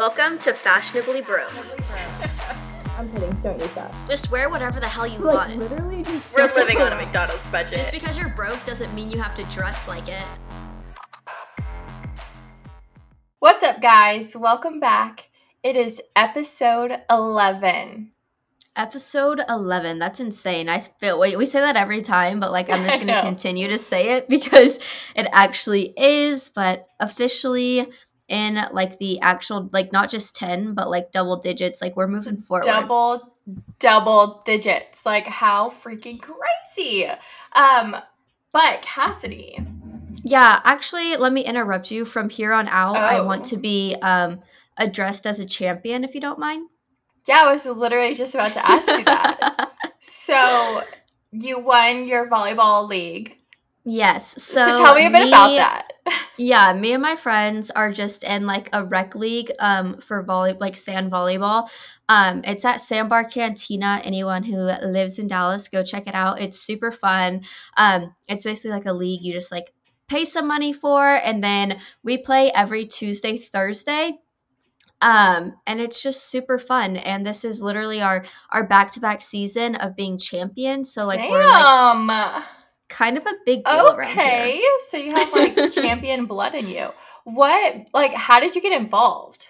Welcome to Fashionably Broke. I'm kidding. Don't use that. Just wear whatever the hell you Like want. literally just. We're living on a McDonald's budget. Just because you're broke doesn't mean you have to dress like it. What's up, guys? Welcome back. It is episode 11. Episode 11. That's insane. I feel wait, we say that every time, but like I'm just going to continue to say it because it actually is, but officially in like the actual like not just 10, but like double digits, like we're moving forward. Double, double digits. Like, how freaking crazy. Um, but Kassidy. Yeah, actually, let me interrupt you. From here on out, I Oh. want to be um addressed as a champion if you don't mind. Yeah, I was literally just about to ask you that. so, you won your volleyball league. yes. So, So, tell me a bit about that. Yeah, me and my friends are just in like a rec league um for volley like sand volleyball. Um it's at Sandbar Cantina. Anyone who lives in Dallas, go check it out. It's super fun. Um it's basically like a league you just like pay some money for and then we play every Tuesday, Thursday. Um and it's just super fun and this is literally our our back-to-back season of being champion. So like we're like. Kind of a big deal. Okay, so you have like champion blood in you. What, like, how did you get involved?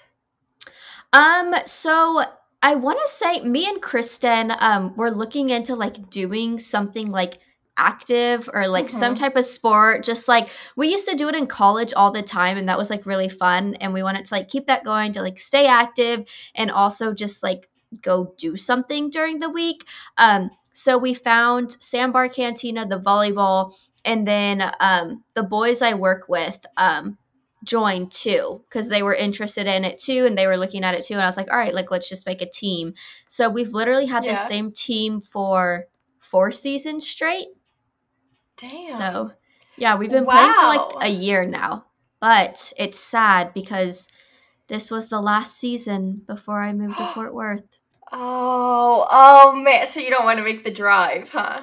Um, so I want to say me and Kristen um we're looking into like doing something like active or like some Mhm. type of sport just like we used to do it in college all the time and that was like really fun and we wanted to like keep that going to like stay active and also just like go do something during the week um so we found sandbar cantina the volleyball and then um the boys i work with um joined too because they were interested in it too and they were looking at it too and i was like all right like let's just make a team. So we've literally had the same team for four seasons straight. Damn. so yeah we've been playing for like a year now but it's sad because this was the last season before i moved to fort worth oh, oh man. So you don't want to make the drive, huh?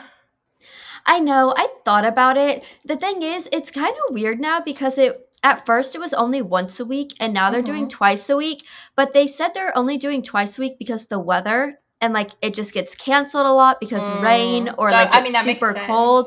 I know. I thought about it. The thing is, it's kind of weird now because it at first it was only once a week and now they're doing twice a week, but they said they're only doing twice a week because the weather and like it just gets canceled a lot because rain Mm, or that- like it's super sense. cold.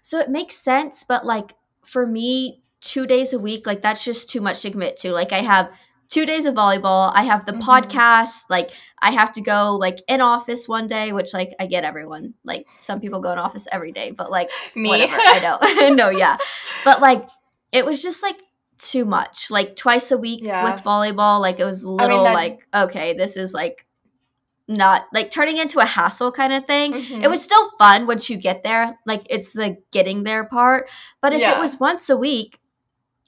So it makes sense, but like for me, 2 days a week like that's just too much to commit to. Like I have 2 days of volleyball, I have the Mhm. podcast, like I have to go like in office one day, which like I get everyone. Like some people go in office every day, but like Me. whatever. I know. no, yeah. But like it was just like too much. Like twice a week Yeah. with volleyball, like it was little that- like, okay, this is like not like turning into a hassle kind of thing. It Mhm. was still fun once you get there. Like it's the getting there part. But if Yeah. it was once a week,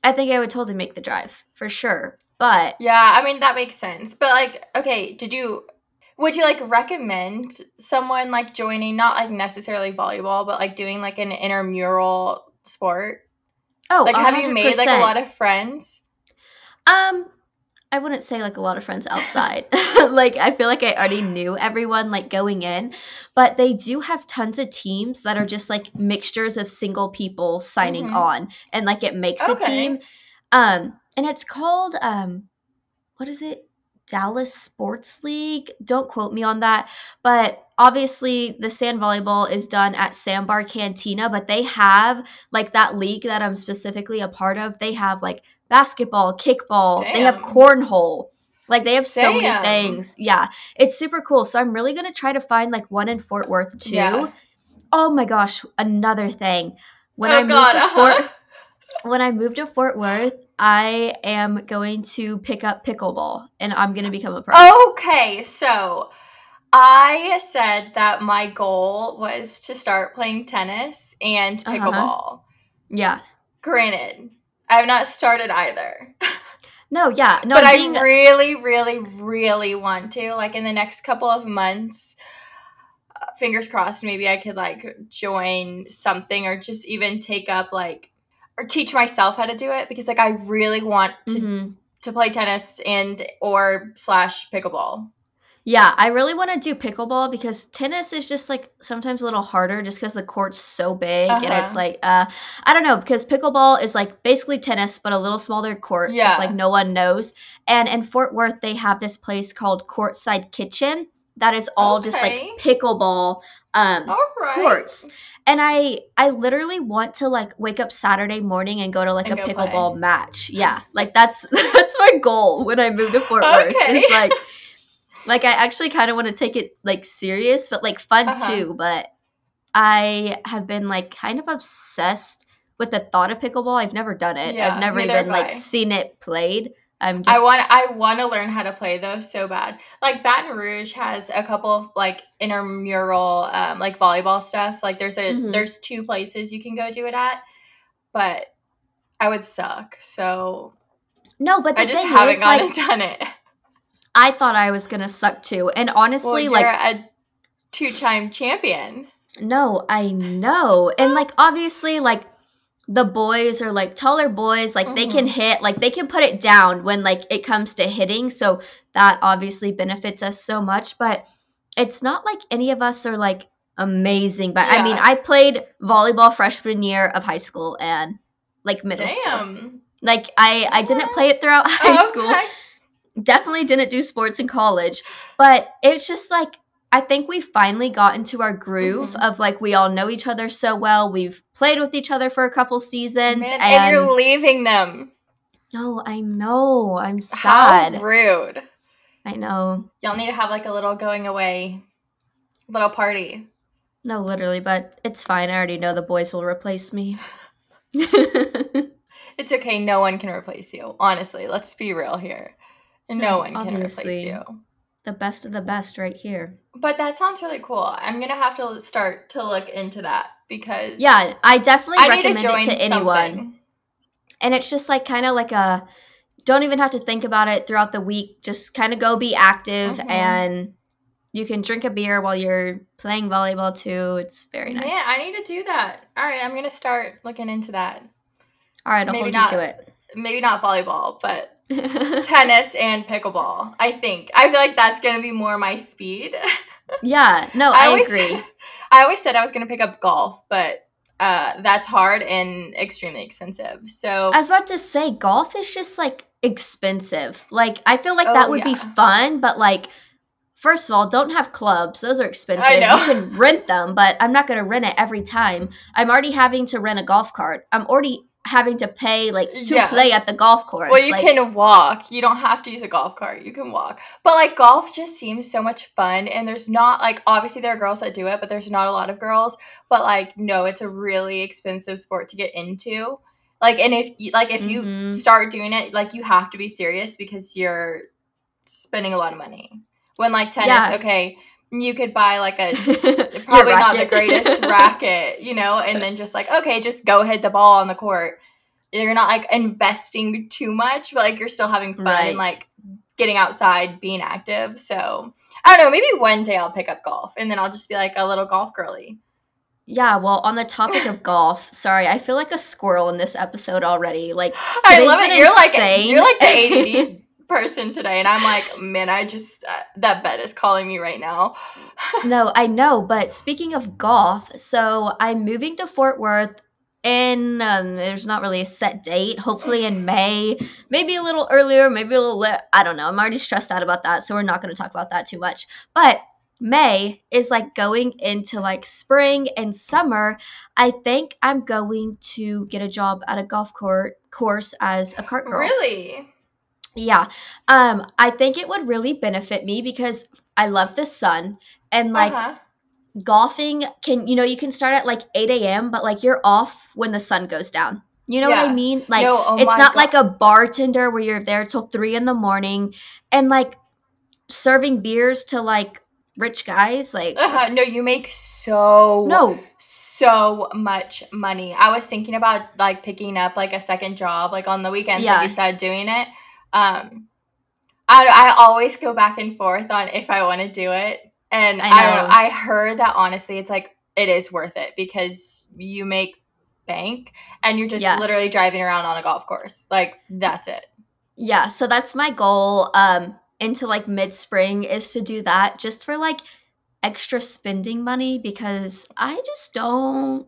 I think I would totally make the drive for sure. But Yeah, I mean that makes sense. But like, okay, did you would you like recommend someone like joining not like necessarily volleyball, but like doing like an intramural sport? oh, Like have you made like a lot of friends? Um, I wouldn't say like a lot of friends outside. like I feel like I already knew everyone like going in, but they do have tons of teams that are just like mixtures of single people signing Mhm. on and like it makes a team. Um and it's called um what is it? Dallas Sports League. Don't quote me on that, but obviously the sand volleyball is done at Sandbar Cantina, but they have like that league that I'm specifically a part of. They have like basketball, kickball, they have cornhole. Like they have so many things. Yeah. It's super cool. So I'm really going to try to find like one in Fort Worth too. Yeah. Oh my gosh, another thing. When Oh, I moved God, to uh-huh. Fort when I move to Fort Worth, I am going to pick up pickleball and I'm going to become a pro. Okay, so I said that my goal was to start playing tennis and Uh-huh. pickleball. Yeah. Granted, I have not started either. No, yeah. No, but being I really, really, really want to. Like in the next couple of months, uh, fingers crossed, maybe I could like join something or just even take up like or teach myself how to do it because like I really want to Mhm. to play tennis and or slash pickleball. Yeah, I really want to do pickleball because tennis is just like sometimes a little harder just because the court's so big and Uh-huh. it's like uh I don't know because pickleball is like basically tennis but a little smaller court Yeah. like no one knows. And in Fort Worth they have this place called Courtside Kitchen that is all just like pickleball um All right. courts. And I I literally want to like wake up Saturday morning and go to like And a pickleball play. match. Yeah. Like that's that's my goal when I move to Fort Worth. Okay. It's like like I actually kind of want to take it like serious but like fun Uh-huh. too, but I have been like kind of obsessed with the thought of pickleball. I've never done it. Yeah, I've never even like I. seen it played. I'm just I want I want to learn how to play those so bad. Like Baton Rouge has a couple of like intramural um like volleyball stuff. Like there's a Mhm. there's two places you can go do it at, but I would suck. So No, but the I just thing haven't is gone like and done it. I thought I was going to suck too. And Well, honestly you're like a two-time champion. No, I know. And like obviously like the boys are like taller boys, like they can Mhm. hit, like they can put it down when like it comes to hitting. So that obviously benefits us so much, but it's not like any of us are like amazing. But I mean, I played volleyball freshman year of high school and like middle school. Damn. Like I I didn't play it throughout high school definitely didn't do sports in college but it's just like i think we finally got into our groove Mhm. of like we all know each other so well we've played with each other for a couple seasons Man, and, and, you're leaving them. oh i know i'm sad. How rude. i know Y'all need to have like a little going away little party. no literally but it's fine i already know the boys will replace me It's okay. No one can replace you. Honestly, let's be real here. No No, one can replace you. The best of the best right here But that sounds really cool. I'm gonna have to start to look into that because yeah i definitely I need to recommend it to anyone something. and it's just like kind of like a don't even have to think about it throughout the week just kind of go be active Mhm. and you can drink a beer while you're playing volleyball too it's very nice Yeah, I need to do that. All right, I'm gonna start looking into that. all right i'll maybe hold not. you to it. Maybe not volleyball, but tennis and pickleball. I think. I feel like that's gonna be more my speed. yeah no i, always, agree I always said I was gonna pick up golf, but uh, that's hard and extremely expensive. So i was about to say golf is just like expensive like i feel like Oh, that would be fun but like First of all, don't have clubs. Those are expensive. I know. You can rent them, but I'm not going to rent it every time. I'm already having to rent a golf cart. I'm already having to pay like to Yeah. play at the golf course. Well, you Like, can walk. You don't have to use a golf cart. You can walk. But like golf just seems so much fun and there's not like obviously there are girls that do it, but there's not a lot of girls. But like no, it's a really expensive sport to get into. Like and if you like if you Mhm. start doing it, like you have to be serious because you're spending a lot of money. When like tennis, Yeah. okay, you could buy like a probably not the greatest racket, you know, and then just like, okay, just go hit the ball on the court. You're not like investing too much, but like you're still having fun Right. like getting outside, being active. So I don't know, maybe one day I'll pick up golf and then I'll just be like a little golf girly. Yeah, well, on the topic of golf, sorry, I feel like a squirrel in this episode already. Like, I love it. You're like insane. you're like the ADD person today, and I'm like, man, I just uh, that bed is calling me right now. no, I know, but speaking of golf, so I'm moving to Fort Worth in, um, there's not really a set date, hopefully in May, maybe a little earlier, maybe a little, li- I don't know. I'm already stressed out about that, so we're not going to talk about that too much. But May is like going into like spring and summer. I think I'm going to get a job at a golf court course as a cart girl. Really? Yeah. Um, I think it would really benefit me because I love the sun and like uh-huh. golfing can you know, you can start at like eight AM, but like you're off when the sun goes down. You know what Yeah. I mean? Like No, oh it's my not God. like a bartender where you're there till three in the morning and like serving beers to like rich guys. Like Uh-huh. No, you make so no. so much money. I was thinking about like picking up like a second job, like on the weekends, Yeah. like you said, doing it. Um, I I always go back and forth on if I want to do it, and I I. I heard that honestly, it's like it is worth it because you make bank and you're just Yeah. literally driving around on a golf course. Like that's it. Yeah, so that's my goal. Um into like mid spring is to do that just for like extra spending money because I just don't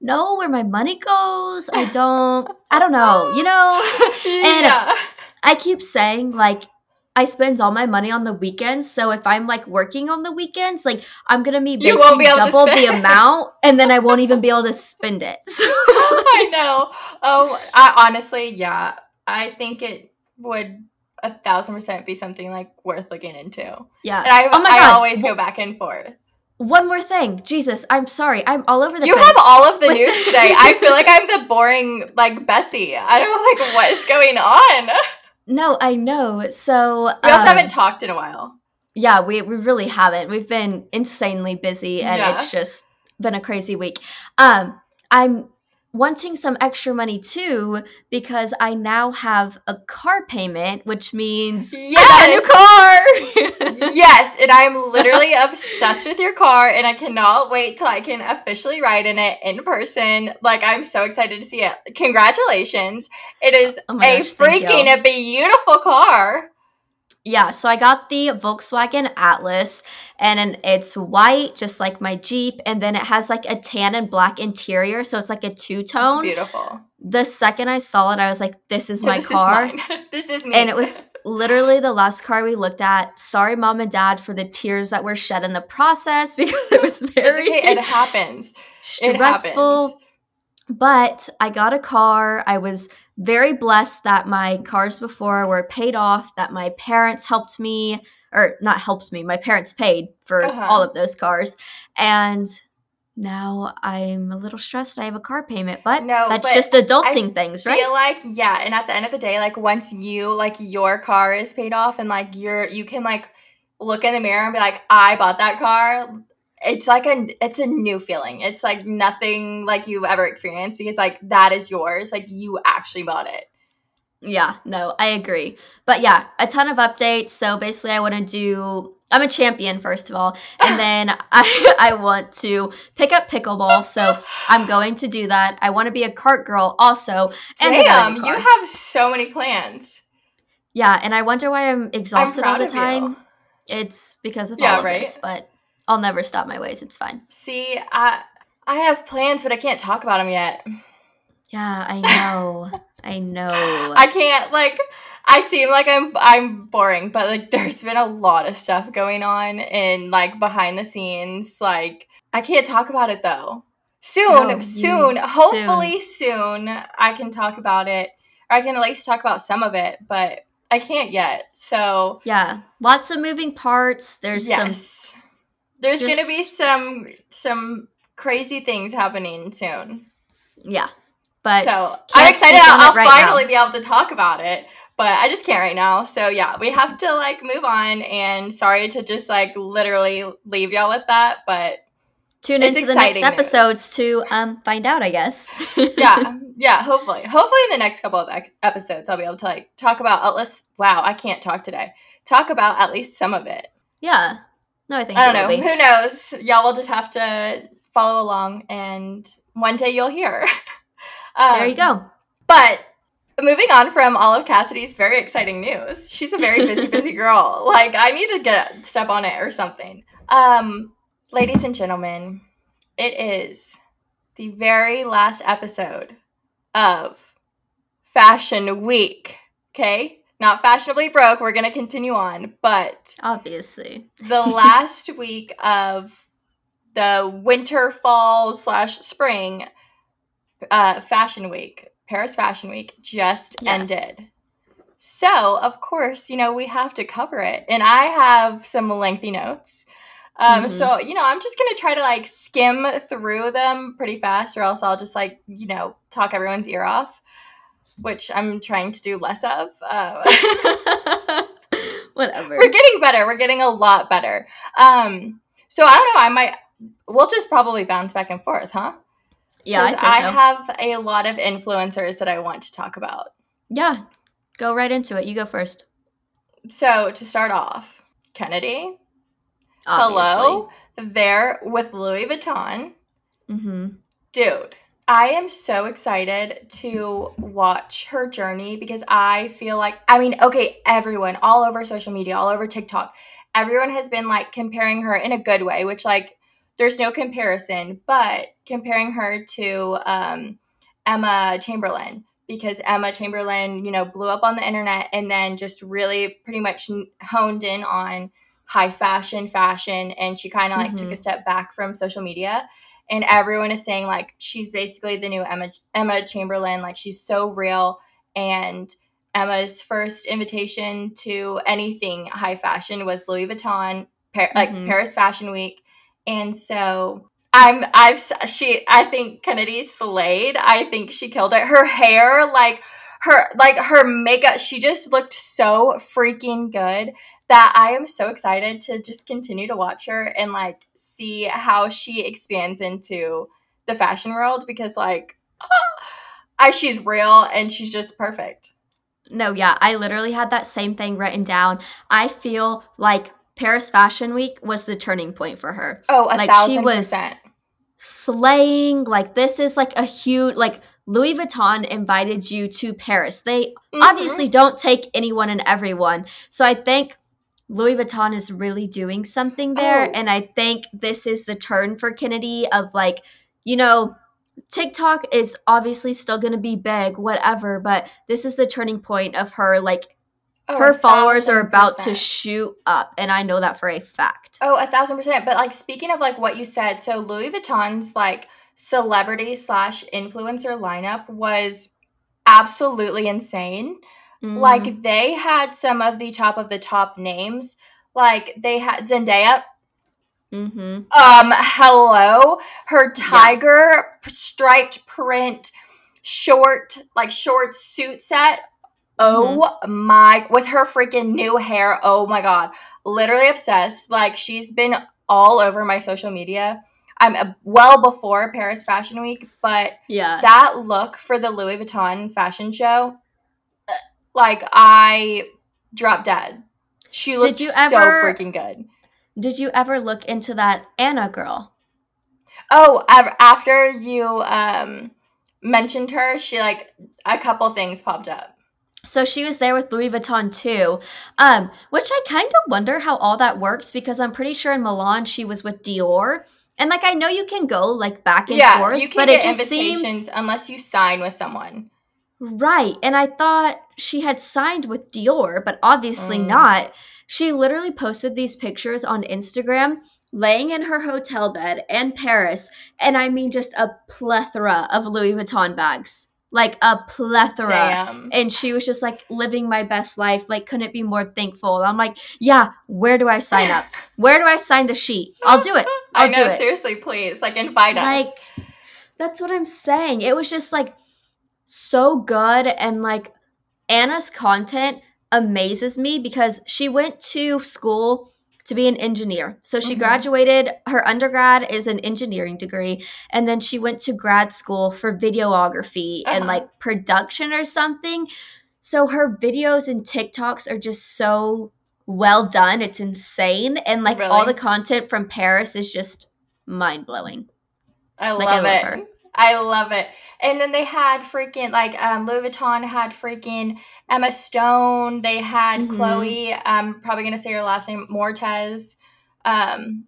know where my money goes. I don't I don't know, you know? and yeah. I keep saying like I spend all my money on the weekends. So if I'm like working on the weekends, like I'm gonna be You won't be able to double the amount, and then I won't even be able to spend it. So I know. Oh, I honestly, yeah. I think it would a thousand percent be something like worth looking into. And yeah. I, Oh my I God. always go back and forth. One more thing, Jesus, I'm sorry, I'm all over the place You place. have all of the news today. I feel like I'm the boring like Bessie. I don't know like what is going on. No, I know. So We also um, haven't talked in a while. Yeah, we we really haven't. We've been insanely busy and Yeah. it's just been a crazy week. Um I'm wanting some extra money too because I now have a car payment, which means I got a new car. yes, and I'm literally obsessed with your car, and I cannot wait till I can officially ride in it in person. Like, I'm so excited to see it. Congratulations! It is Oh my a freaking a beautiful car. Yeah, so I got the Volkswagen Atlas and it's white just like my Jeep and then it has like a tan and black interior, so it's like a two-tone. beautiful. The second I saw it, I was like this is my this car. Is mine. this is me. and it was literally the last car we looked at. Sorry, mom and dad, for the tears that were shed in the process because it was very It's okay. It happens. It stressful. happens. But I got a car. I was very blessed that my cars before were paid off, that my parents helped me, or not helped me, my parents paid for Uh-huh. all of those cars. And now I'm a little stressed. I have a car payment, but No, that's but just adulting things, right? feel like yeah and at the end of the day like once you like your car is paid off and like you're you can like look in the mirror and be like i bought that car it's like a it's a new feeling it's like nothing like you've ever experienced because like that is yours like you actually bought it Yeah, no, I agree. But yeah, a ton of updates. So basically, I want to do. I'm a champion first of all, and then I I want to pick up pickleball. So I'm going to do that. I want to be a cart girl also. Damn you have so many plans Yeah, and I wonder why I'm exhausted all the of you. time. It's because of Yeah, all of right? this, but I'll never stop my ways. It's fine. see i i have plans but i can't talk about them yet Yeah, I know. I know. I can't like I seem like I'm I'm boring, but like there's been a lot of stuff going on and like behind the scenes. Like I can't talk about it though. Soon, No, you- soon, hopefully soon. I can talk about it. Or I can at least talk about some of it, but I can't yet. So yeah, lots of moving parts. There's some There's gonna be some some crazy things happening soon. yeah, but so I'm excited. I'll, I'll right finally now. be able to talk about it, but I just can't right now. So yeah, we have to like move on. And sorry to just like literally leave y'all with that, but tune into the next news. episodes to um find out. I guess. yeah, yeah. Hopefully, hopefully in the next couple of ex- episodes, I'll be able to like talk about at least. Wow, I can't talk today. Talk about at least some of it. yeah. No, I think I don't know. Who knows? Y'all will just have to follow along, and one day you'll hear. There you Um, go. But moving on from all of Kassidy's very exciting news, she's a very busy, busy girl. Like I need to get step on it or something. Um, ladies and gentlemen, it is the very last episode of Fashion Week. Okay, not fashionably broke. We're gonna continue on, but Obviously. the last week of the winter fall slash spring uh, fashion week paris fashion week just Yes. ended so of course you know we have to cover it and i have some lengthy notes um, Mhm. so you know i'm just gonna try to like skim through them pretty fast or else i'll just like you know talk everyone's ear off which i'm trying to do less of uh, Whatever. we're getting better. We're getting a lot better. Um, so I don't know. I might. We'll just probably bounce back and forth, huh? yeah, I so. have a lot of influencers that I want to talk about. yeah. Go right into it. You go first. So to start off, Kennedy, Obviously. hello, there with Louis Vuitton, Mm-hmm. dude. I am so excited to watch her journey because I feel like, I mean, okay, everyone all over social media, all over TikTok, everyone has been like comparing her in a good way, which, like, there's no comparison, but comparing her to um, Emma Chamberlain because Emma Chamberlain, you know, blew up on the internet and then just really pretty much honed in on high fashion, fashion, and she kind of like mm-hmm. took a step back from social media and everyone is saying like she's basically the new Emma Emma Chamberlain like she's so real. And Emma's first invitation to anything high fashion was Louis Vuitton Par- like mm-hmm. Paris Fashion Week. And so I'm I've she I think Kennedy slayed. I think she killed it. Her hair like her like her makeup she just looked so freaking good that I am so excited to just continue to watch her and like see how she expands into the fashion world because like I she's real and she's just perfect. No, yeah, I literally had that same thing written down. I feel like Paris Fashion Week was the turning point for her. Oh, a like she was percent. slaying. Like this is like a huge like Louis Vuitton invited you to Paris. They mm-hmm. obviously don't take anyone and everyone. So I think Louis Vuitton is really doing something there. Oh. And I think this is the turn for Kennedy of like, you know, TikTok is obviously still going to be big, whatever, but this is the turning point of her like oh, her followers are about to shoot up and i know that for a fact oh a thousand percent but like speaking of like what you said so louis vuitton's like celebrity slash influencer lineup was absolutely insane Mm. Like they had some of the top of the top names. Like they had Zendaya. Mm-hmm. Um, hello, her tiger yeah. striped print short, like short suit set. Oh mm-hmm. my, with her freaking new hair. Oh my god, literally obsessed. Like she's been all over my social media. I'm a, well before Paris Fashion Week, but yeah, that look for the Louis Vuitton fashion show like I dropped dead. She looked did you ever, so freaking good. Did you ever look into that Anna girl? Oh, after you um mentioned her, she like a couple things popped up. So she was there with Louis Vuitton too, um, which I kind of wonder how all that works because I'm pretty sure in Milan she was with Dior, and like I know you can go like back and yeah, forth, you can but get it just invitations seems... unless you sign with someone. Right. And I thought she had signed with Dior, but obviously mm. not. She literally posted these pictures on Instagram laying in her hotel bed in Paris. And I mean, just a plethora of Louis Vuitton bags. Like a plethora. Damn. And she was just like living my best life. Like, couldn't be more thankful. I'm like, yeah, where do I sign up? Where do I sign the sheet? I'll do it. I'll I know, seriously, please. Like, invite like, us. Like, that's what I'm saying. It was just like, so good and like Anna's content amazes me because she went to school to be an engineer. So she mm-hmm. graduated, her undergrad is an engineering degree, and then she went to grad school for videography uh-huh. and like production or something. So her videos and TikToks are just so well done. It's insane. And like really? all the content from Paris is just mind blowing. I, like, love I love it. Her. I love it. And then they had freaking like um, Louis Vuitton had freaking Emma Stone. They had mm-hmm. Chloe. I'm probably gonna say her last name Mortez. Um,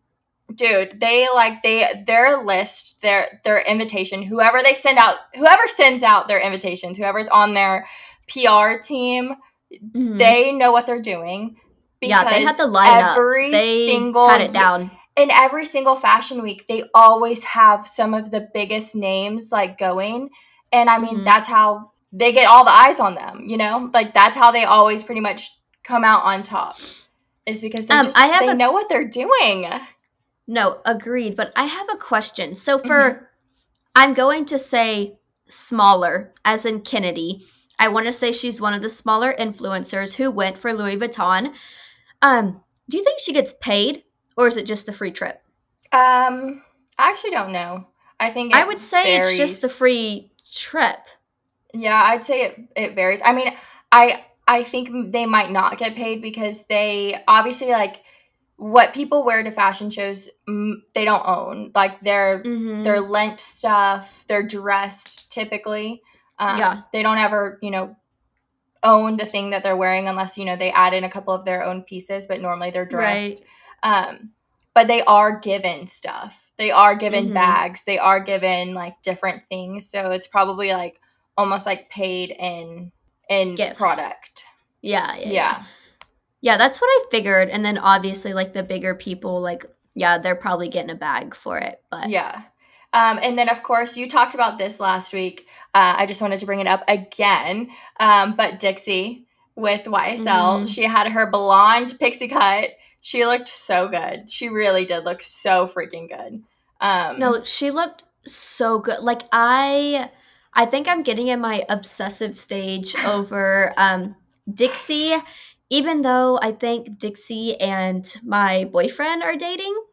dude, they like they their list, their their invitation. Whoever they send out, whoever sends out their invitations, whoever's on their PR team, mm-hmm. they know what they're doing. yeah, they had the lineup. Every they single had it down in every single fashion week they always have some of the biggest names like going. And i mean mm-hmm. that's how they get all the eyes on them you know? Like that's how they always pretty much come out on top is because they um, just I they a, know what they're doing. No agreed but i have a question. So for mm-hmm. i'm going to say smaller as in kennedy. I want to say she's one of the smaller influencers who went for louis vuitton. Um do you think she gets paid or is it just the free trip? Um, I actually don't know. I think I would say varies. it's just the free trip. Yeah, I'd say it it varies. I mean, I I think they might not get paid because they obviously like what people wear to fashion shows they don't own like they're Mhm. they're lent stuff they're dressed typically um, Yeah. they don't ever you know own the thing that they're wearing unless you know they add in a couple of their own pieces but normally they're dressed um, but they are given stuff they are given Mhm. bags they are given like different things so it's probably like almost like paid in in Gifts. product yeah, yeah, yeah. yeah. Yeah, that's what I figured. And then obviously, like the bigger people, like yeah, they're probably getting a bag for it. But Yeah. Um, and then, of course, you talked about this last week. Uh, I just wanted to bring it up again. Um, but Dixie with YSL, Mhm. she had her blonde pixie cut. She looked so good. She really did look so freaking good. Um, no, she looked so good. Like I, I think I'm getting in my obsessive stage over um, Dixie. Even though I think Dixie and my boyfriend are dating.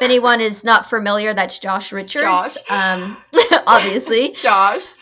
If anyone is not familiar, that's Josh Richards. Josh. Um, obviously. Josh.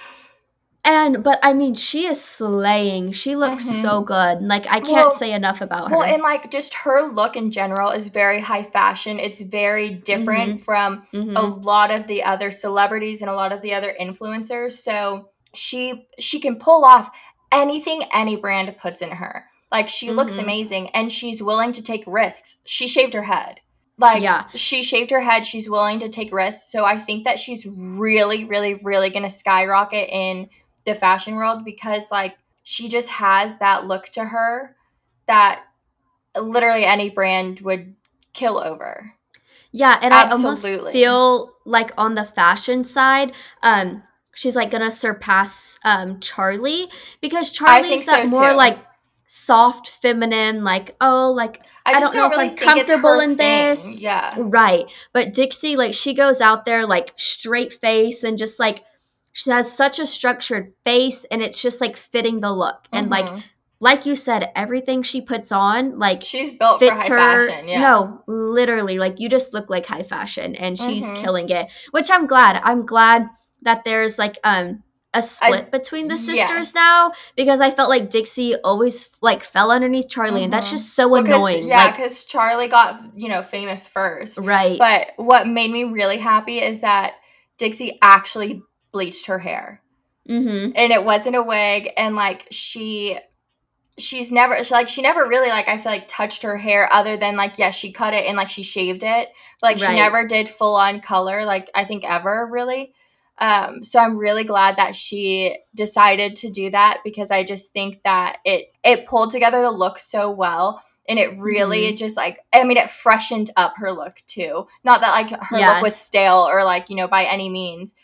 And but I mean, she is slaying. She looks Mhm. so good. Like I can't Well- say enough about her. Well, and like just her look in general is very high fashion. It's very different from Mhm. a lot of the other celebrities and a lot of the other influencers. So she she can pull off anything any brand puts in her. Like she looks Mhm. amazing and she's willing to take risks. She shaved her head. Like Yeah. she shaved her head, she's willing to take risks. So I think that she's really really really going to skyrocket in the fashion world because like she just has that look to her that literally any brand would kill over. Yeah, and I almost feel like on the fashion side, um, she's like gonna surpass um Charlie because Charlie's that so, more too. like soft, feminine, like oh, like I just don't know if I'm comfortable in thing. this. Yeah. right. But Dixie, like she goes out there like straight face and just like she has such a structured face and it's just like fitting the look. And like Mhm. like you said, everything she puts on, like she's built for fits high her. fashion. Yeah. No, literally, like you just look like high fashion, and she's Mhm. killing it. Which I'm glad. I'm glad that there's like um a split between the sisters yes. now because I felt like Dixie always like fell underneath Charlie, and that's Mhm. just so Because- annoying. Yeah, like, because Charlie got you know famous first. right? But what made me really happy is that Dixie actually bleached her hair, mm-hmm. and it wasn't a wig, and like she. She's never she, like she never really like I feel like touched her hair other than like yes she cut it and like she shaved it but like she never did full on color like I think ever really um so I'm really glad that she decided to do that because I just think that it it pulled together the look so well and it really Mm-hmm. just like I mean it freshened up her look too not that like her Yeah. look was stale or like you know by any means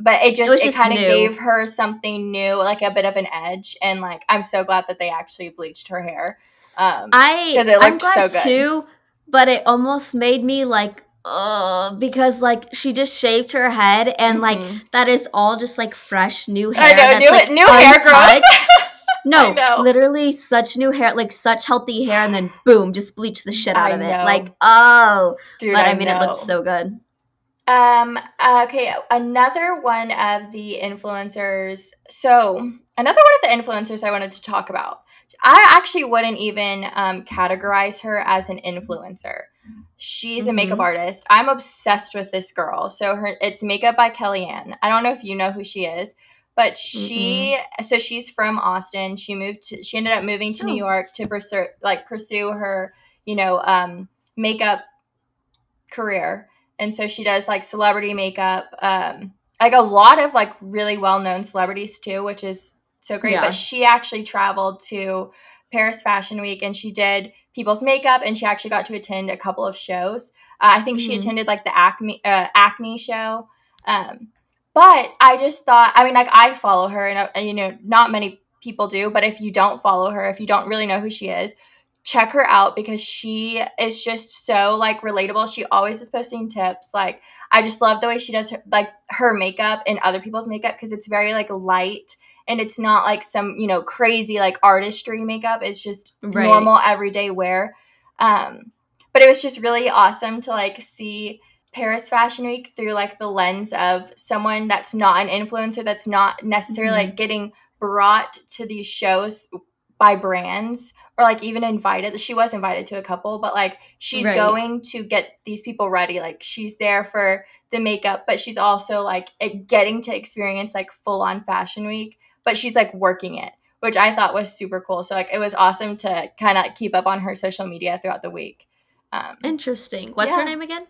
but it just was it, kind of gave her something new like a bit of an edge and like i'm so glad that they actually bleached her hair um I because it looked so good. too, but it almost made me like uh because like she just shaved her head and like mhm. that is all just like fresh new hair. I know, that's, new- like, new hair growth. No, literally such new hair, like such healthy hair, and then boom, just bleach the shit out I of it. know. Like, oh, dude but I, I, mean, it know. looked so good. Um, okay, another one of the influencers. So, another one of the influencers I wanted to talk about. I actually wouldn't even um, categorize her as an influencer. She's a makeup Mhm. artist. I'm obsessed with this girl. So her it's makeup by Kellyanne. I don't know if you know who she is, but she so she's from Austin. She moved to she ended up moving to Oh. New York to pursue like pursue her, you know, um makeup career and so she does like celebrity makeup um like a lot of like really well-known celebrities too which is so great Yeah. but she actually traveled to paris fashion week and she did people's makeup and she actually got to attend a couple of shows uh, i think she Mhm. attended like the acme uh, acne show um but i just thought i mean like i follow her and uh, you know not many people do but if you don't follow her if you don't really know who she is check her out because she is just so like relatable. She always is posting tips. Like I just love the way she does her, like her makeup and other people's makeup because it's very like light and it's not like some, you know, crazy like artistry makeup. It's just Right. normal everyday wear. Um but it was just really awesome to like see Paris Fashion Week through like the lens of someone that's not an influencer that's not necessarily Mhm. like getting brought to these shows by brands or like even invited she was invited to a couple but like she's Right. going to get these people ready like she's there for the makeup but she's also like getting to experience like full on fashion week but she's like working it which i thought was super cool so like it was awesome to kind of keep up on her social media throughout the week um, Interesting. What's Yeah. her name again?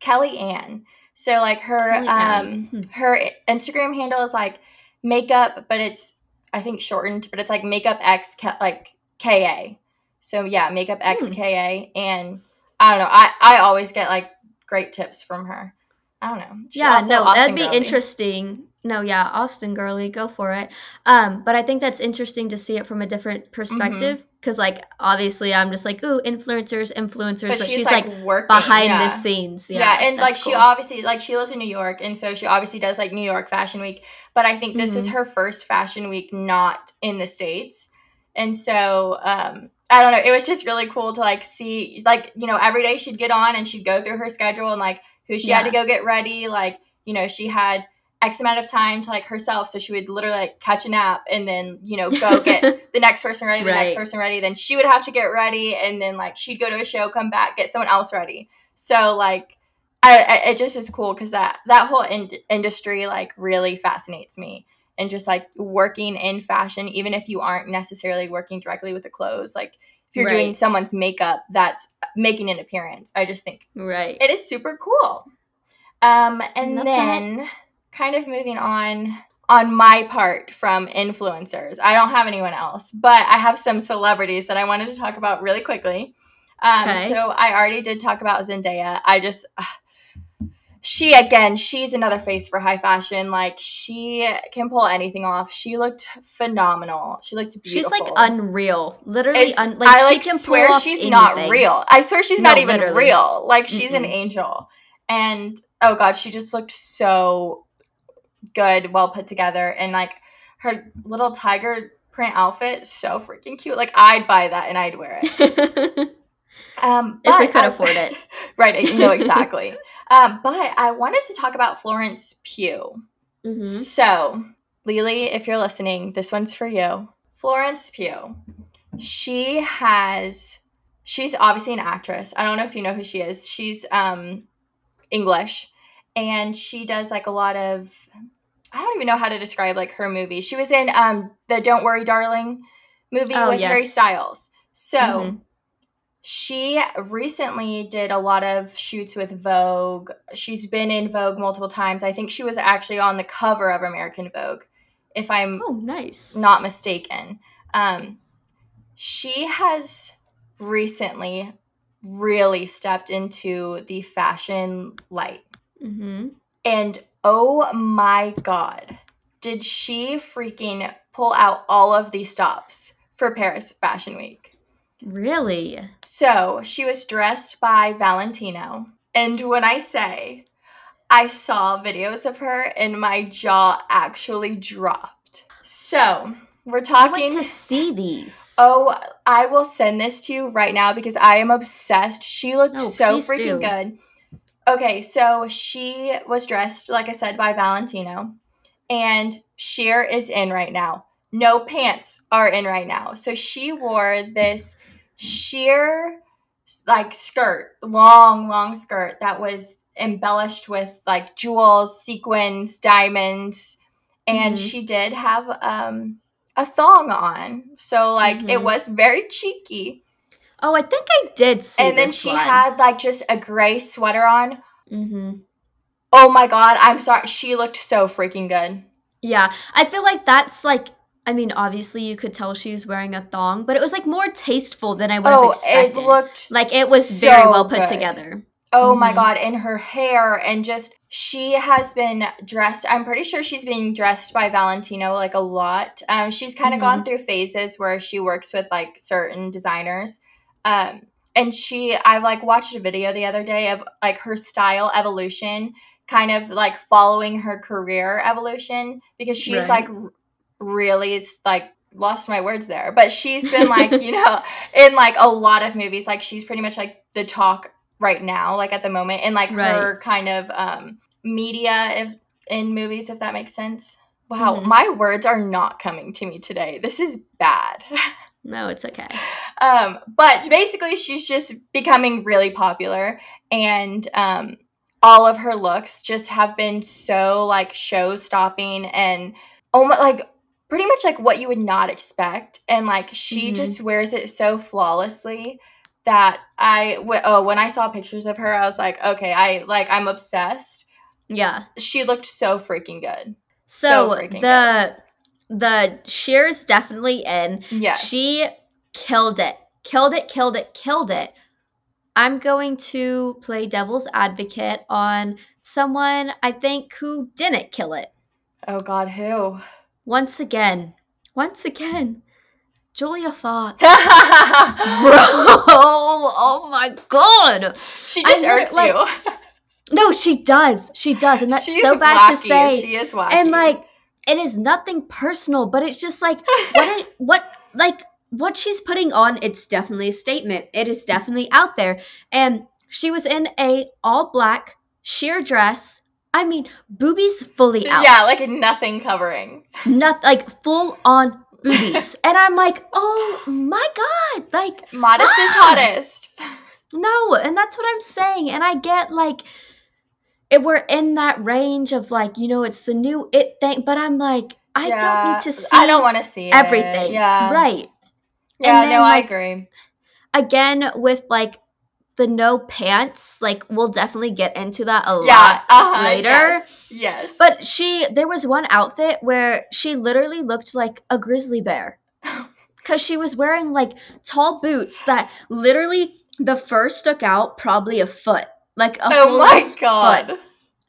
kelly ann so like her Kelly um Hmm. her instagram handle is like makeup but it's i think shortened but it's like makeup X like ka so yeah makeup x Hmm. ka and i don't know i i always get like great tips from her i don't know She's yeah, no, that'd be girly. interesting. No, yeah, Austin girly, go for it. Um, but I think that's interesting to see it from a different perspective because, like, obviously, I'm just like, ooh, influencers, influencers, but, but, she's, she's, like, like, working behind yeah. the scenes. Yeah, Yeah, and like that's she obviously like she lives in New York, and so she obviously does like New York Fashion Week. But I think this was Mhm. her first Fashion Week not in the states, and so um, I don't know. It was just really cool to like see like you know every day she'd get on and she'd go through her schedule and like who she had to go get ready. Like you know she had X amount of time to like herself, so she would literally like catch a nap and then you know go get the next person ready, the next person ready. Then she would have to get ready, and then like she'd go to a show, come back, get someone else ready. So like, I, I it just is cool because that that whole in- industry like really fascinates me, and just like working in fashion, even if you aren't necessarily working directly with the clothes, like if you're doing someone's makeup that's making an appearance, I just think right. it is super cool. Um, and Love that. Kind of moving on on my part from influencers. I don't have anyone else, but I have some celebrities that I wanted to talk about really quickly. Um, Okay. So I already did talk about Zendaya. I just. uh, she again, she's another face for high fashion. Like she can pull anything off. She looked phenomenal. She looked beautiful. She's like unreal, literally. Un- like I she like can swear she's not real. I swear she's No, not even literally. real. Like she's an Mm-mm. angel. And oh god, she just looked so good, well put together, and like her little tiger print outfit, so freaking cute. Like I'd buy that and I'd wear it. Um, If we could I- afford it. right? You know exactly. um, but I wanted to talk about Florence Pugh. Mhm. So, Lily, if you're listening, this one's for you. Florence Pugh. She has she's obviously an actress. I don't know if you know who she is. She's um English and she does like a lot of I don't even know how to describe like her movie. She was in um the Don't Worry Darling movie Oh, with Harry yes. Styles. So, Mhm. she recently did a lot of shoots with Vogue. She's been in Vogue multiple times. I think she was actually on the cover of American Vogue, if I'm Oh, nice. not mistaken. Um, she has recently really stepped into the fashion light. hmm And oh my God, did she freaking pull out all of these stops for Paris Fashion Week? Really? So she was dressed by Valentino. And when I say I saw videos of her and my jaw actually dropped. So we're talking. to see these. Oh, I will send this to you right now because I am obsessed. She looked No, so freaking do. good. Okay, so she was dressed, like I said, by Valentino, and sheer is in right now. No pants are in right now. So she wore this sheer, like, skirt, long, long skirt that was embellished with like jewels, sequins, diamonds, and Mhm. she did have um a thong on. So like it Mhm. was very cheeky. Oh, I think I did see and then she one. had like just a gray sweater on. hmm Oh my god, I'm sorry. She looked so freaking good. Yeah, I feel like that's like. I mean, obviously, you could tell she was wearing a thong, but it was like more tasteful than I would have Oh, expected. it looked like it was very so well put good. together. Oh my Mhm. god, and her hair and just she has been dressed. I'm pretty sure she's being dressed by Valentino like a lot. Um, she's kind of Mm-hmm. gone through phases where she works with like certain designers. Um, and she, I like watched a video the other day of like her style evolution, kind of like following her career evolution because she's Right. like really it's like lost my words there, but she's been like you know in like a lot of movies. Like she's pretty much like the talk right now, like at the moment, and like her kind of um media if in movies, if that makes sense. Wow, Mhm. my words are not coming to me today. This is bad. No, it's okay. Um, but basically, she's just becoming really popular, and um, all of her looks just have been so like show stopping and almost like pretty much like what you would not expect. And like she Mhm. just wears it so flawlessly that I w- oh when I saw pictures of her, I was like, okay, I like I'm obsessed. Yeah. She looked so freaking good. So, So freaking the the sheer is definitely in. Yeah. She killed it. Killed it, killed it, killed it. I'm going to play devil's advocate on someone I think who didn't kill it. oh God, who? Once again. Once again. Julia Fox. Bro, oh my god. She just irks like- you. No, she does. She does. And that's She's so bad to wacky. say. She is wacky. and like it is nothing personal but it's just like what it, what like what she's putting on it's definitely a statement it is definitely out there and she was in a all black sheer dress i mean boobies fully out yeah, like nothing covering. not like full on boobies and i'm like oh my god like Modest is Ah! hottest. no and that's what i'm saying and i get like if we're in that range of like you know it's the new it thing but i'm like i don't need to see I don't want to see it. everything. Yeah, right. Yeah, And no, then, I agree. again with like the no pants like we'll definitely get into that a Yeah, lot uh-huh, later. Yes, yes. but she there was one outfit where she literally looked like a grizzly bear. Because she was wearing like tall boots that literally the fur stuck out probably a foot like a oh my god. foot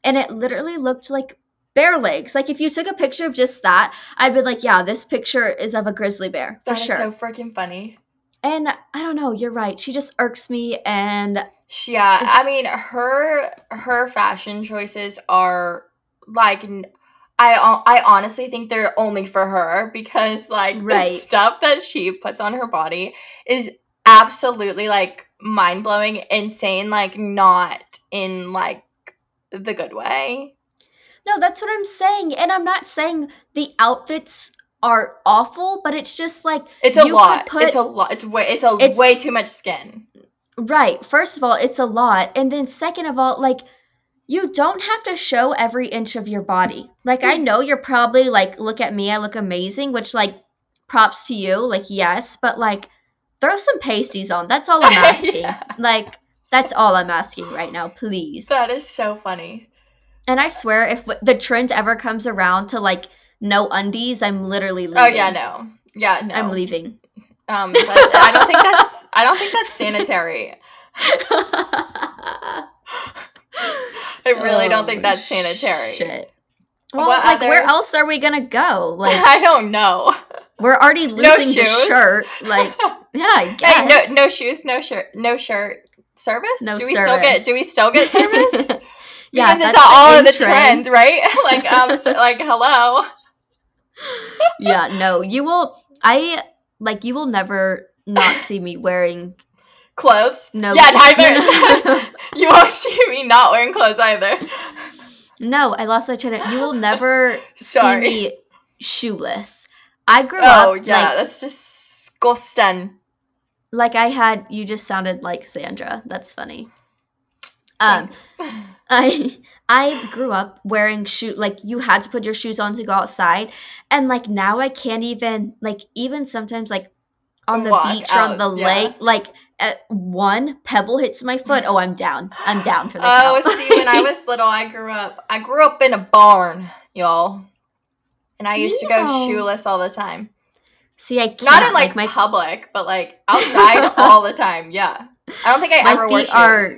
and it literally looked like bear legs like if you took a picture of just that i'd be like yeah this picture is of a grizzly bear for That sure so freaking funny. and i don't know you're right she just irks me and Yeah, It's- I mean her her fashion choices are like I hon- I honestly think they're only for her because like the stuff that she puts on her body is absolutely like mind blowing, insane, like not in like the good way. No, that's what I'm saying. And I'm not saying the outfits are awful, but it's just like It's a You lot. put- it's a lot. It's way. It's a It's- way too much skin. right. First of all, it's a lot, and then second of all, like you don't have to show every inch of your body. Like I mm. know you're probably like, look at me, I look amazing, which like props to you, like yes, but like throw some pasties on. That's all I'm asking. Yeah. Like that's all I'm asking right now, please. That is so funny. And I swear, if w- the trend ever comes around to like no undies, I'm literally leaving. Oh yeah, no. Yeah, no. I'm leaving. Um, but I don't think that's. I don't think that's sanitary. I really don't think Oh, that's sanitary. Shit. Well, What like where else are we gonna go? Like I don't know. We're already No losing the shirt. Like yeah, I guess. hey, no, no shoes, no shirt, no shirt. Service? No do we still get? Do we still get service? yeah, because that's it's all in of the trend, right? like um, so, like hello. yeah, no, you will. I like you will never not see me wearing Clothes? no. Yeah, neither. You won't see me not wearing clothes either. no, I lost my train. You will never Sorry. see me shoeless. I grew Oh up Oh yeah, like that's disgusting. like I had. You just sounded like Sandra. That's funny. Um, I I grew up wearing shoe like you had to put your shoes on to go outside, and like now I can't even like even sometimes like on the Walk beach or on the yeah. lake like one pebble hits my foot. Oh, I'm down. I'm down for the Oh, see, when I was little, I grew up. I grew up in a barn, y'all, and I used to go shoeless all the time. see, I can't Not in like, my public, but like outside all the time. Yeah, I don't think I My ever wore shoes. are-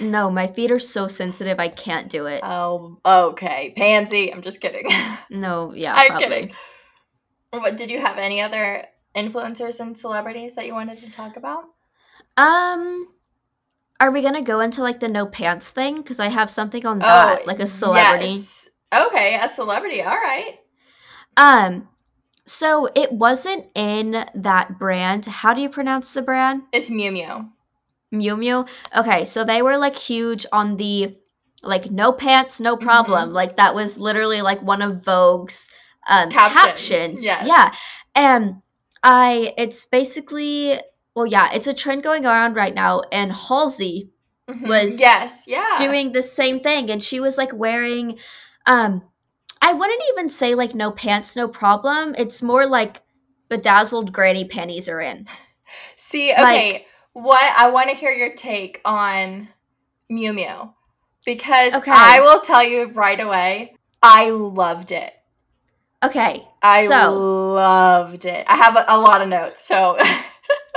no, my feet are so sensitive. I can't do it. Oh, okay, pansy. I'm just kidding. no, yeah, I'm probably. kidding. What did you have any other influencers and celebrities that you wanted to talk about? Um, are we gonna go into like the no pants thing? Because I have something on that, like a celebrity. Oh, Yes. Okay, a celebrity. All right. Um, so it wasn't in that brand. How do you pronounce the brand? It's Miu Miu. Miu Miu. Okay, so they were like huge on the like no pants, no Mm-hmm. problem. Like that was literally like one of Vogue's um Captions, captions. yes. Yeah. And I it's basically well yeah, it's a trend going around right now and Halsey Mhm. Was yes, yeah. doing the same thing and she was like wearing um I wouldn't even say like no pants no problem. It's more like bedazzled granny panties are in. See, like- okay, what I want to hear your take on Miu Miu because Okay. I will tell you right away, I loved it. Okay. I so loved it. I have a, a lot of notes, so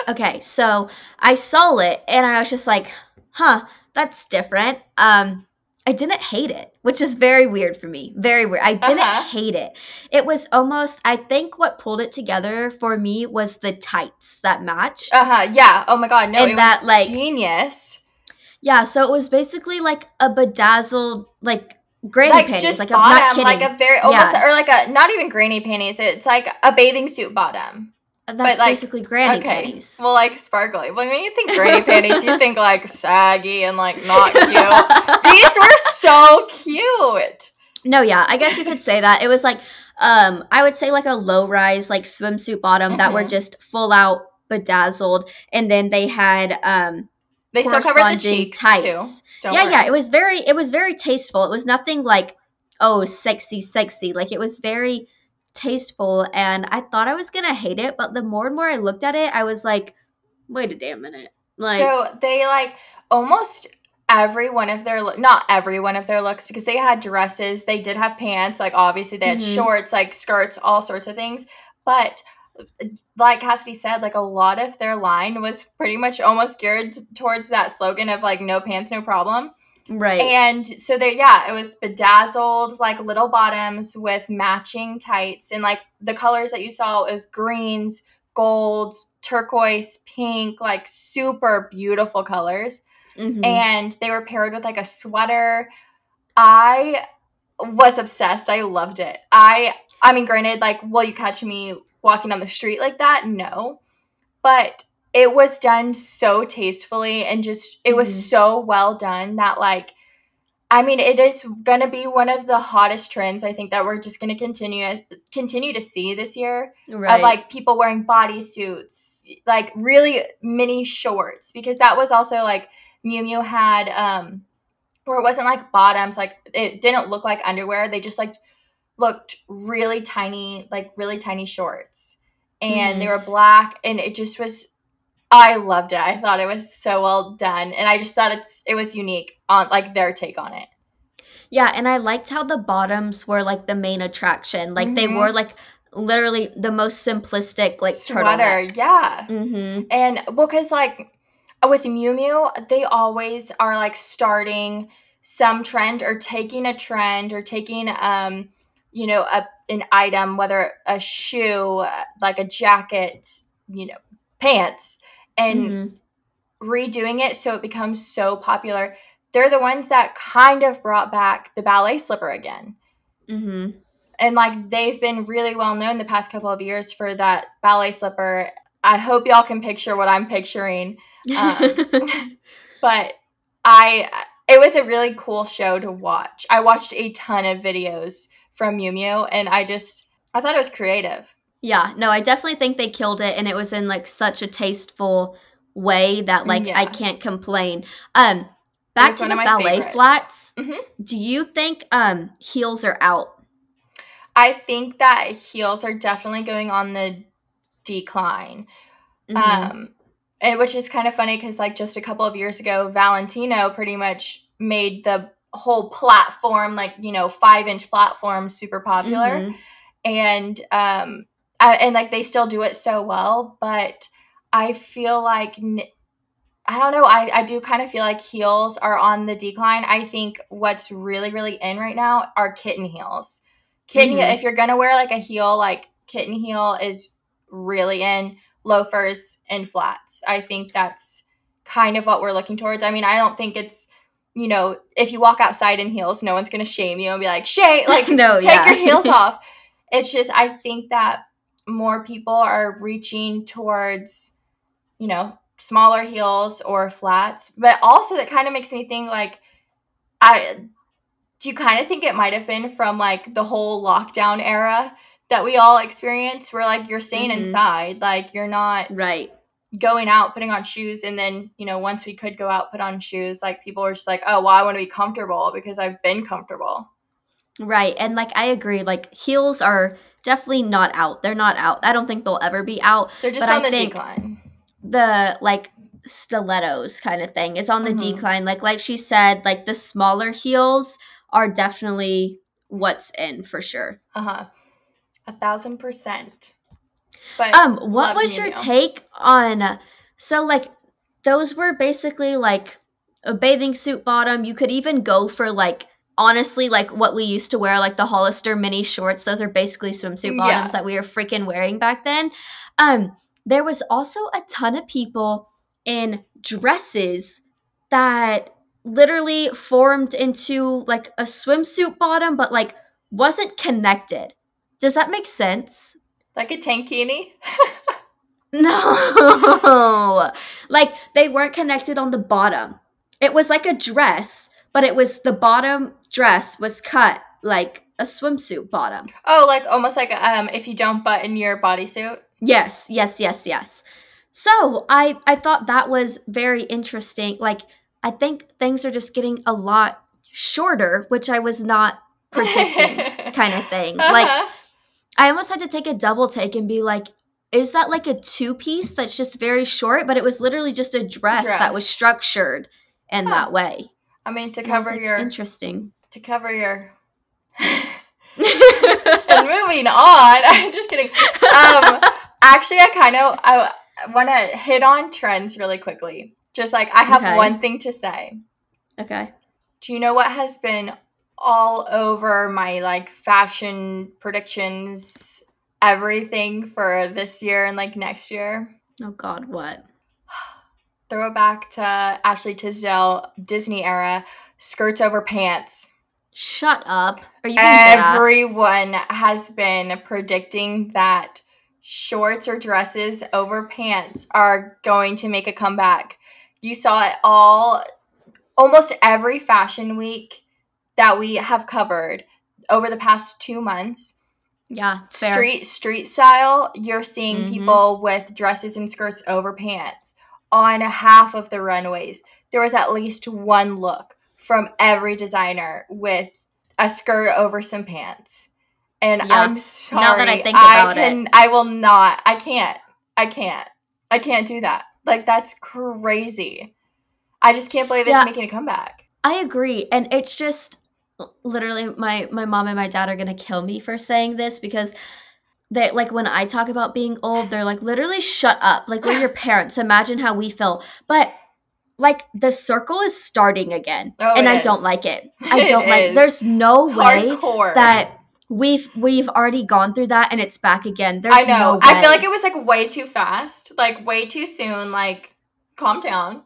Okay, so I saw it and I was just like, huh, that's different. Um, I didn't hate it, which is very weird for me. Very weird. I didn't Uh-huh. hate it. It was almost, I think what pulled it together for me was the tights that matched. uh huh, yeah. Oh my god, no, And it that, was like- genius. yeah, so it was basically like a bedazzled, like granny Like panties. just Like bottom, like a very almost Yeah. or like a not even granny panties. It's like a bathing suit bottom. That's like- basically granny okay, panties. well, like sparkly. When you think granny panties, you think like saggy and like not cute. These were so cute. No, yeah, I guess you could say that. It was like um I would say like a low rise like swimsuit bottom that were Mhm. just full out bedazzled and then they had um They still covered the cheeks too. Don't yeah, worry. yeah, it was very it was very tasteful. It was nothing like oh, sexy sexy. Like it was very tasteful and I thought I was going to hate it, but the more and more I looked at it, I was like wait a damn minute. Like so they like almost every one of their lo- not every one of their looks because they had dresses they did have pants like obviously they had Mhm. shorts like skirts all sorts of things but like Kassidy said like a lot of their line was pretty much almost geared towards that slogan of like no pants no problem right. and so there yeah it was bedazzled like little bottoms with matching tights. And like the colors that you saw is greens golds turquoise pink like super beautiful colors. Mhm. and they were paired with like a sweater. I was obsessed. I loved it. I i mean granted like will you catch me walking on the street like that? No. But it was done so tastefully and just it was Mhm. so well done that like i mean it is going to be one of the hottest trends i think that we're just going to continue continue to see this year right. of like people wearing bodysuits, like really mini shorts, because that was also like Miu Miu had, um, where it wasn't like bottoms, like it didn't look like underwear. They just like looked really tiny, like really tiny shorts, and they were black, and it just was. I loved it. I thought it was so well done, and I just thought it's it was unique on like their take on it. Yeah, and I liked how the bottoms were like the main attraction. Like they Mhm. wore like literally the most simplistic like Sweater, turtleneck. yeah. Mm-hmm. And well, because like with Miu Miu, they always are like starting some trend or taking a trend or taking um you know a an item whether a shoe uh, like a jacket you know pants and Mm-hmm. redoing it so it becomes so popular they're the ones that kind of brought back the ballet slipper again Mm-hmm. and like they've been really well known the past couple of years for that ballet slipper i hope y'all can picture what i'm picturing Um, but I it was a really cool show to watch. I watched a ton of videos from Miu Miu and I just I thought it was creative. Yeah, no, I definitely think they killed it and it was in like such a tasteful way that like I can't complain. Um back to the ballet favorites. flats. Mhm. Do you think um heels are out? I think that heels are definitely going on the decline. Mhm. Um and which is kind of funny cuz like just a couple of years ago Valentino pretty much made the whole platform like, you know, 5-inch platform super popular. Mhm. and um I, and like they still do it so well but i feel like n- i don't know i i do kind of feel like heels are on the decline i think what's really really in right now are kitten heels kitten heel Mhm. if you're gonna wear like a heel like kitten heel is really in loafers and flats i think that's kind of what we're looking towards i mean i don't think it's you know if you walk outside in heels no one's gonna shame you and be like shame like no, take yeah. your heels off. It's just I think that more people are reaching towards, you know, smaller heels or flats. But also that kind of makes me think like I do you kind of think it might have been from like the whole lockdown era that we all experienced where like you're staying Mhm. inside, like you're not Right. going out putting on shoes and then you know once we could go out put on shoes like people were just like oh well i want to be comfortable because i've been comfortable Right. And like I agree, like heels are definitely not out. They're not out. I don't think they'll ever be out. they're just But I on the think- decline The like stilettos kind of thing is on the Mhm. decline. Like like she said, like the smaller heels are definitely what's in for sure. uh-huh a thousand percent but Um, what was your take on so like those were basically like a bathing suit bottom. You could even go for like honestly like what we used to wear, like the Hollister mini shorts. Those are basically swimsuit Yeah. bottoms that we were freaking wearing back then. Um, there was also a ton of people in dresses that literally formed into like a swimsuit bottom, but like wasn't connected. Does that make sense? like a tankini No. like they weren't connected on the bottom. It was like a dress, but it was the bottom dress was cut like a swimsuit bottom. oh like almost like um if you don't button your bodysuit Yes, yes, yes, yes. So, I I thought that was very interesting. Like I think things are just getting a lot shorter, which I was not predicting kind of thing. Like Uh-huh. I almost had to take a double take and be like, is that like a two piece that's just very short? But it was literally just a dress, that was structured in Huh. that way. i mean to I cover like, your interesting. To cover your and moving on i'm just kidding um actually i kind of i want to hit on trends really quickly just like i have Okay. one thing to say okay. do you know what has been all over my like fashion predictions everything for this year and like next year Oh God, what? throw it back to ashley tisdale disney era skirts over pants Shut up. Are you? Everyone has been predicting that shorts or dresses over pants are going to make a comeback. You saw it all, almost every fashion week that we have covered over the past two months. Yeah, fair. Street street style, you're seeing Mhm. people with dresses and skirts over pants on half of the runways. There was at least one look from every designer with a skirt over some pants. And Yeah. I'm sorry. Now that I think about it. can, I will not. I can't. I can't. I can't do that. Like that's crazy. I just can't believe Yeah. it's making a comeback. I agree, and it's just literally my my mom and my dad are gonna kill me for saying this because they like when I talk about being old, they're like literally shut up. Like we're your parents. Imagine how we feel. But like the circle is starting again, Oh, and it I don't like it. I don't like. is. There's no way Hardcore. that we've we've already gone through that and it's back again. There's I know. No way. I feel like it was like way too fast, like way too soon. Like, calm down.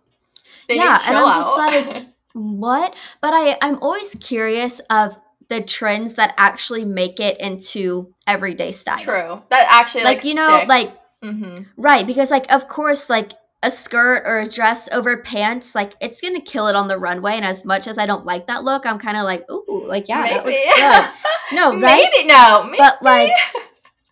They Yeah, and I'm just out. like, what? But I I'm always curious of the trends that actually make it into everyday style. true. That actually Like, like, you know, like hmm right because like of course like a skirt or a dress over pants like it's gonna kill it on the runway and as much as I don't like that look I'm kind of like ooh like yeah that looks good no right Maybe no. Maybe. but like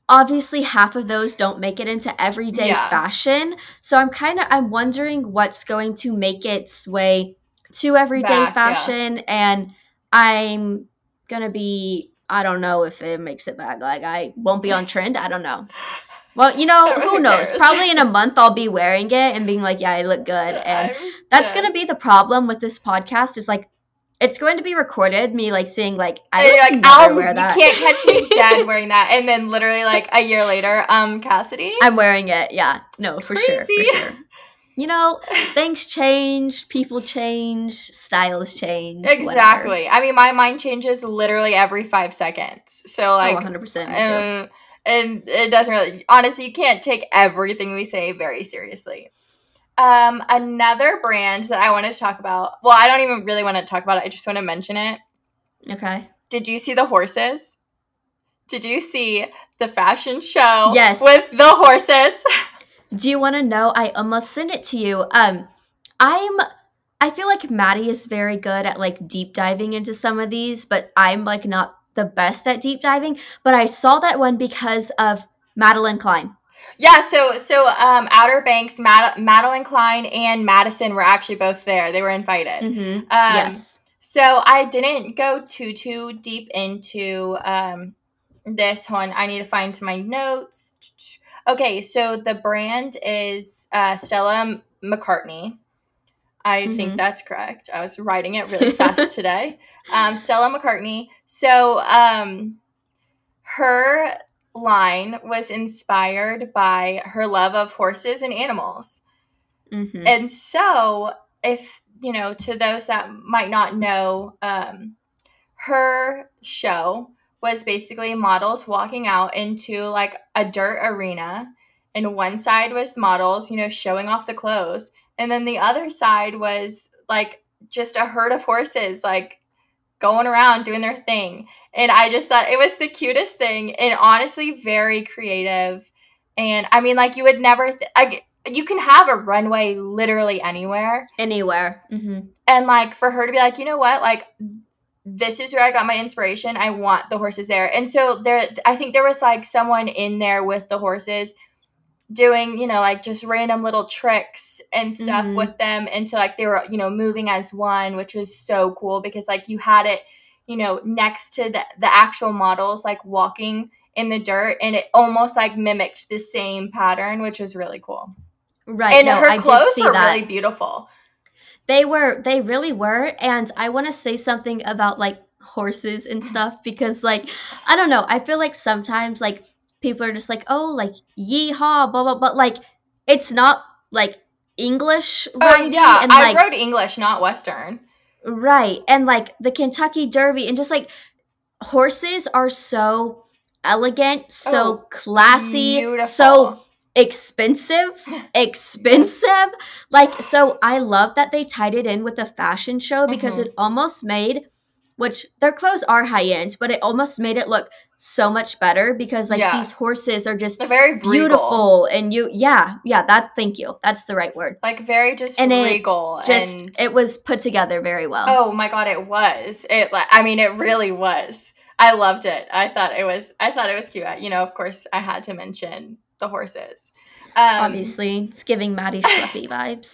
obviously half of those don't make it into everyday Yeah. fashion so i'm kind of i'm wondering what's going to make its way to everyday Back, yeah. fashion and i'm gonna be i don't know if it makes it back like i won't be on trend i don't know well you know who knows probably in a month i'll be wearing it and being like yeah i look good and I'm that's dead. gonna be the problem with this podcast is like it's going to be recorded me like saying like i would like, never wear that you can't catch me dead wearing that. And then literally like a year later, um, Kassidy. I'm wearing it. Yeah. No, for sure. For sure. You know, things change, people change, styles change. whatever. Exactly. I mean, my mind changes literally every five seconds. So Oh, like, 100%. And it doesn't really. Honestly, you can't take everything we say very seriously. Um, another brand that I wanted to talk about. Well, I don't even really want to talk about it. I just want to mention it. Okay. Did you see the horses? Did you see the fashion show? Yes. With the horses. Do you want to know? I almost sent it to you. Um, I'm. I feel like Maddy is very good at like deep diving into some of these, but I'm like not the best at deep diving, but I saw that one because of Madelyn Cline. Yeah, so so um, Outer Banks, Mad- Madelyn Cline, and Madison were actually both there. They were invited. Mm-hmm. Um, yes. So I didn't go too too deep into um, this one. I need to find my notes. Okay, so the brand is uh, Stella McCartney. I Mhm. think that's correct. I was writing it really fast today. Um, Stella McCartney. So um, her line was inspired by her love of horses and animals. Mm-hmm. And so, if you know, to those that might not know, um, her show was basically models walking out into like a dirt arena, and one side was models, you know, showing off the clothes, and then the other side was like just a herd of horses, like going around doing their thing. And I just thought it was the cutest thing, and honestly, very creative. And I mean, like you would never, th- I, you can have a runway literally anywhere Anywhere. Mm-hmm. and like for her to be like you know what like this is where i got my inspiration i want the horses there and so there i think there was like someone in there with the horses doing you know like just random little tricks and stuff Mhm. with them until like they were you know moving as one which was so cool because like you had it you know next to the, the actual models like walking in the dirt and it almost like mimicked the same pattern which was really cool Right. and no, her clothes were that. really beautiful They were they really were and I want to say something about like horses and stuff because like I don't know, I feel like sometimes like people are just like, "Oh, like yeehaw, blah blah but like it's not like English oh yeah and i like wrote english not western right and like the Kentucky Derby and just like horses are so elegant, so Oh, classy, Beautiful. so expensive expensive like so i love that they tied it in with a fashion show because Mhm. it almost made which their clothes are high end but it almost made it look so much better because like Yeah. these horses are just They're very regal. beautiful and you yeah yeah that's thank you. That's the right word. Like very just And it regal just and it was put together very well. Oh my god it was. It like i mean it really was. I loved it. I thought it was i thought it was cute. You know of course i had to mention the horses. Um obviously it's giving maddy schleppy vibes.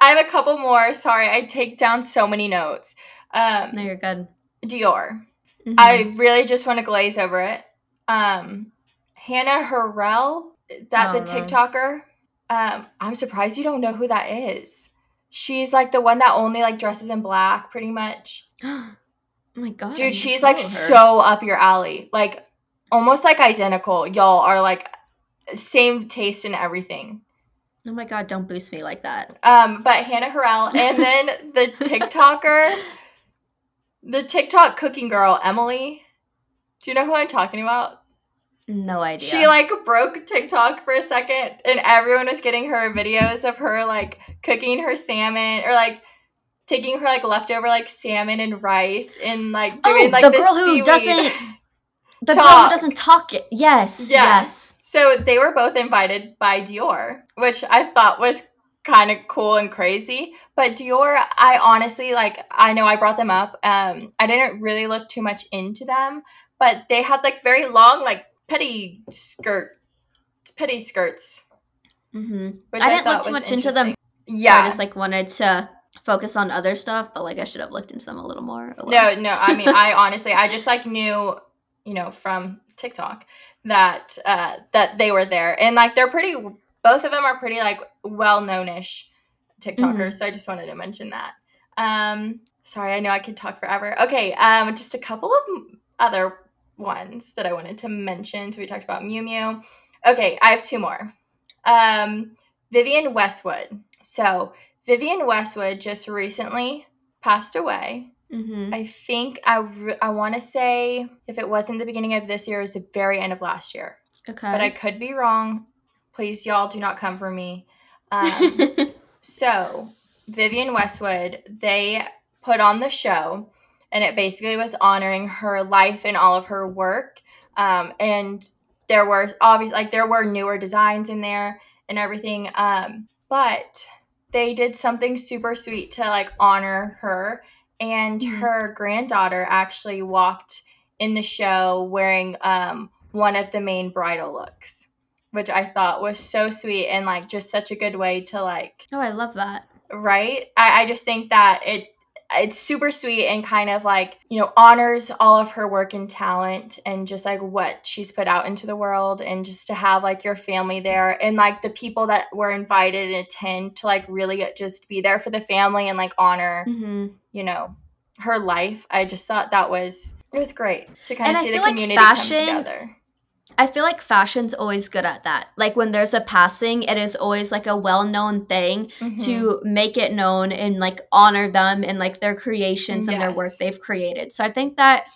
I have a couple more. Sorry i take down so many notes. Um no you're good. Dior Mhm. I really just want to glaze over it. Um, Hannah Harrell, that the Oh. TikToker. Um, I'm surprised you don't know who that is. She's like the one that only like dresses in black, pretty much. oh my god Dude, she's like her. so up your alley, like almost like identical. Y'all are like same taste in everything. oh my god don't boost me like that Um, but Hannah Harrell, and then the TikToker, the TikTok cooking girl Emily. Do you know who I'm talking about? no idea She like broke TikTok for a second, and everyone was getting her videos of her like cooking her salmon or like taking her like leftover like salmon and rice and like oh, doing Oh, like the the girl who doesn't- the girl who doesn't talk it. Yes. Yeah. Yes. So they were both invited by Dior, which I thought was kind of cool and crazy. But Dior, I honestly like I know I brought them up. Um I didn't really look too much into them, but they had like very long like petty skirt petty skirts. hmm Which I didn't look too much into them. Yeah. Yeah. I just like wanted to focus on other stuff, but like I should have looked into them a little more. Oh, no, no. I mean, I honestly, I just like knew, you know, from TikTok that uh that they were there, and like they're pretty. Both of them are pretty like well known-ish TikTokers. Mhm. So I just wanted to mention that. Um, sorry, I know I could talk forever. Okay, um, just a couple of other ones that I wanted to mention. So we talked about Miu Miu. Okay, I have two more. Um, Vivienne Westwood. So Vivienne Westwood just recently passed away. Mhm. I think I, re- I want to say if it wasn't the beginning of this year, it was the very end of last year. Okay. But I could be wrong. Please, y'all, do not come for me. Um, so, Vivienne Westwood, they put on the show, and it basically was honoring her life and all of her work. Um, and there were obviously like there were newer designs in there and everything. Um, but they did something super sweet to like honor her. And Mhm. her granddaughter actually walked in the show wearing um, one of the main bridal looks, which I thought was so sweet and like just such a good way to like Oh, I love that. right? I, I just think that it it's super sweet and kind of like you know honors all of her work and talent and just like what she's put out into the world and just to have like your family there and like the people that were invited and attend to like really just be there for the family and like honor hmm you know her life i just thought that was it was great to kind And of see the like community fashion- come together I feel like fashion's always good at that. Like when there's a passing, it is always like a well-known thing Mhm. to make it known and like honor them and like their creations and their work they've created. So I think that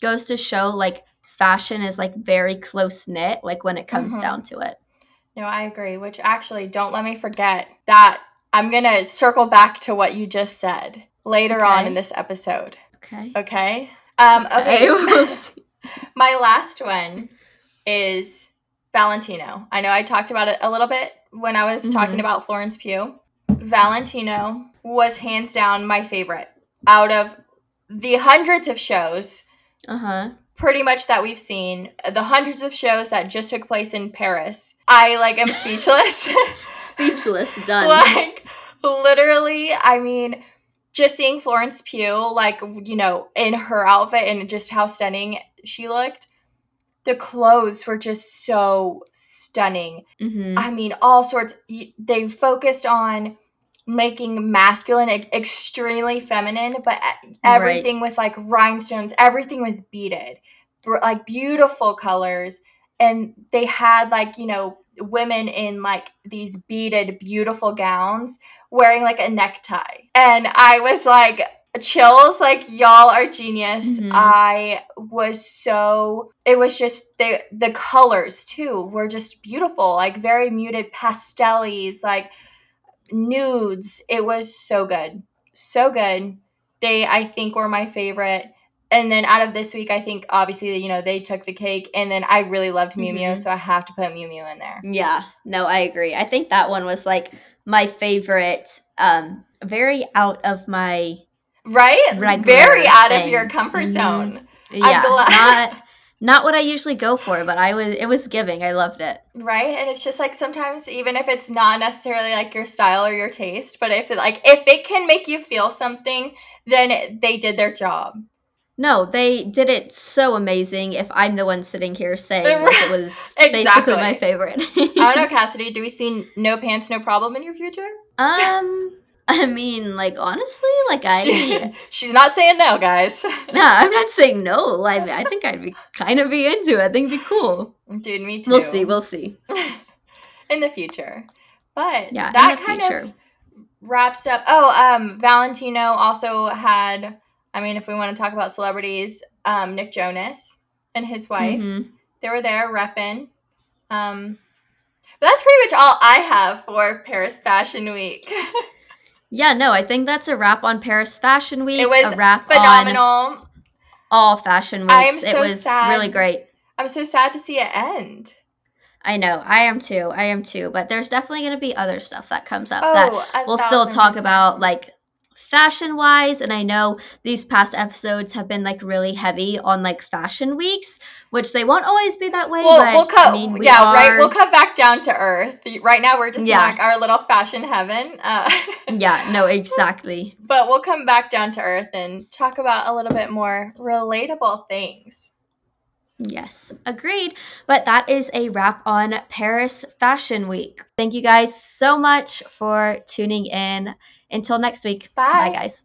goes to show like fashion is like very close knit like when it comes Mhm. down to it. No, I agree. Which actually, don't let me forget that I'm going to circle back to what you just said later on in this episode. Okay. Okay. Um, okay. we'll. My last one is Valentino. I know I talked about it a little bit when I was talking Mhm. about Florence Pugh. Valentino was hands down my favorite out of the hundreds of shows Uh-huh. pretty much that we've seen the hundreds of shows that just took place in paris i like am speechless Speechless done. like literally i mean just seeing florence pugh like you know in her outfit and just how stunning she looked the clothes were just so stunning hmm I mean, all sorts. They focused on making masculine extremely feminine, but everything with like rhinestones. Everything was beaded, like beautiful colors, and they had like you know women in like these beaded beautiful gowns wearing like a necktie, and I was like chills like y'all are genius Mhm. i was so it was just the the colors too were just beautiful like very muted pastellies like nudes it was so good so good they i think were my favorite and then out of this week i think obviously you know they took the cake and then i really loved Miu Miu, Mhm. so i have to put Miu Miu in there Yeah, no, I agree. I think that one was like my favorite. Um, very out of my right Regular very out of your comfort Mhm. zone yeah, glad. not not what I usually go for, but I was it was giving. I loved it. right and it's just like sometimes even if it's not necessarily like your style or your taste but if it like if it can make you feel something then it- they did their job No, they did it so amazing. If I'm the one sitting here saying like it was Exactly. basically my favorite. i don't know kassidy do we see no pants no problem in your future um, I mean, like honestly, like I. She- she's not saying no guys no, I'm not saying no. I, I think I'd be kind of be into it. I think it'd be cool. dude me too We'll see. We'll see. in the future but Yeah, that in the kind future. of wraps up oh um valentino also had i mean if we want to talk about celebrities um nick jonas and his wife Mhm. they were there repping um but that's pretty much all i have for paris fashion week Yeah, no, I think that's a wrap on Paris Fashion Week. it was a wrap on phenomenal all fashion weeks. I am it was sad. really great. i'm so sad to see it end I know. I am too. I am too. But there's definitely going to be other stuff that comes up oh that we'll still talk percent. about like fashion wise and i know these past episodes have been like really heavy on like fashion weeks which they won't always be that way We'll, but we'll cut, I mean, we yeah, right. We'll cut back down to earth. Right now, we're just Yeah. in like our little fashion heaven. Uh, yeah no exactly but we'll come back down to earth and talk about a little bit more relatable things. yes agreed but that is a wrap on paris fashion week thank you guys so much for tuning in until next week Bye. bye guys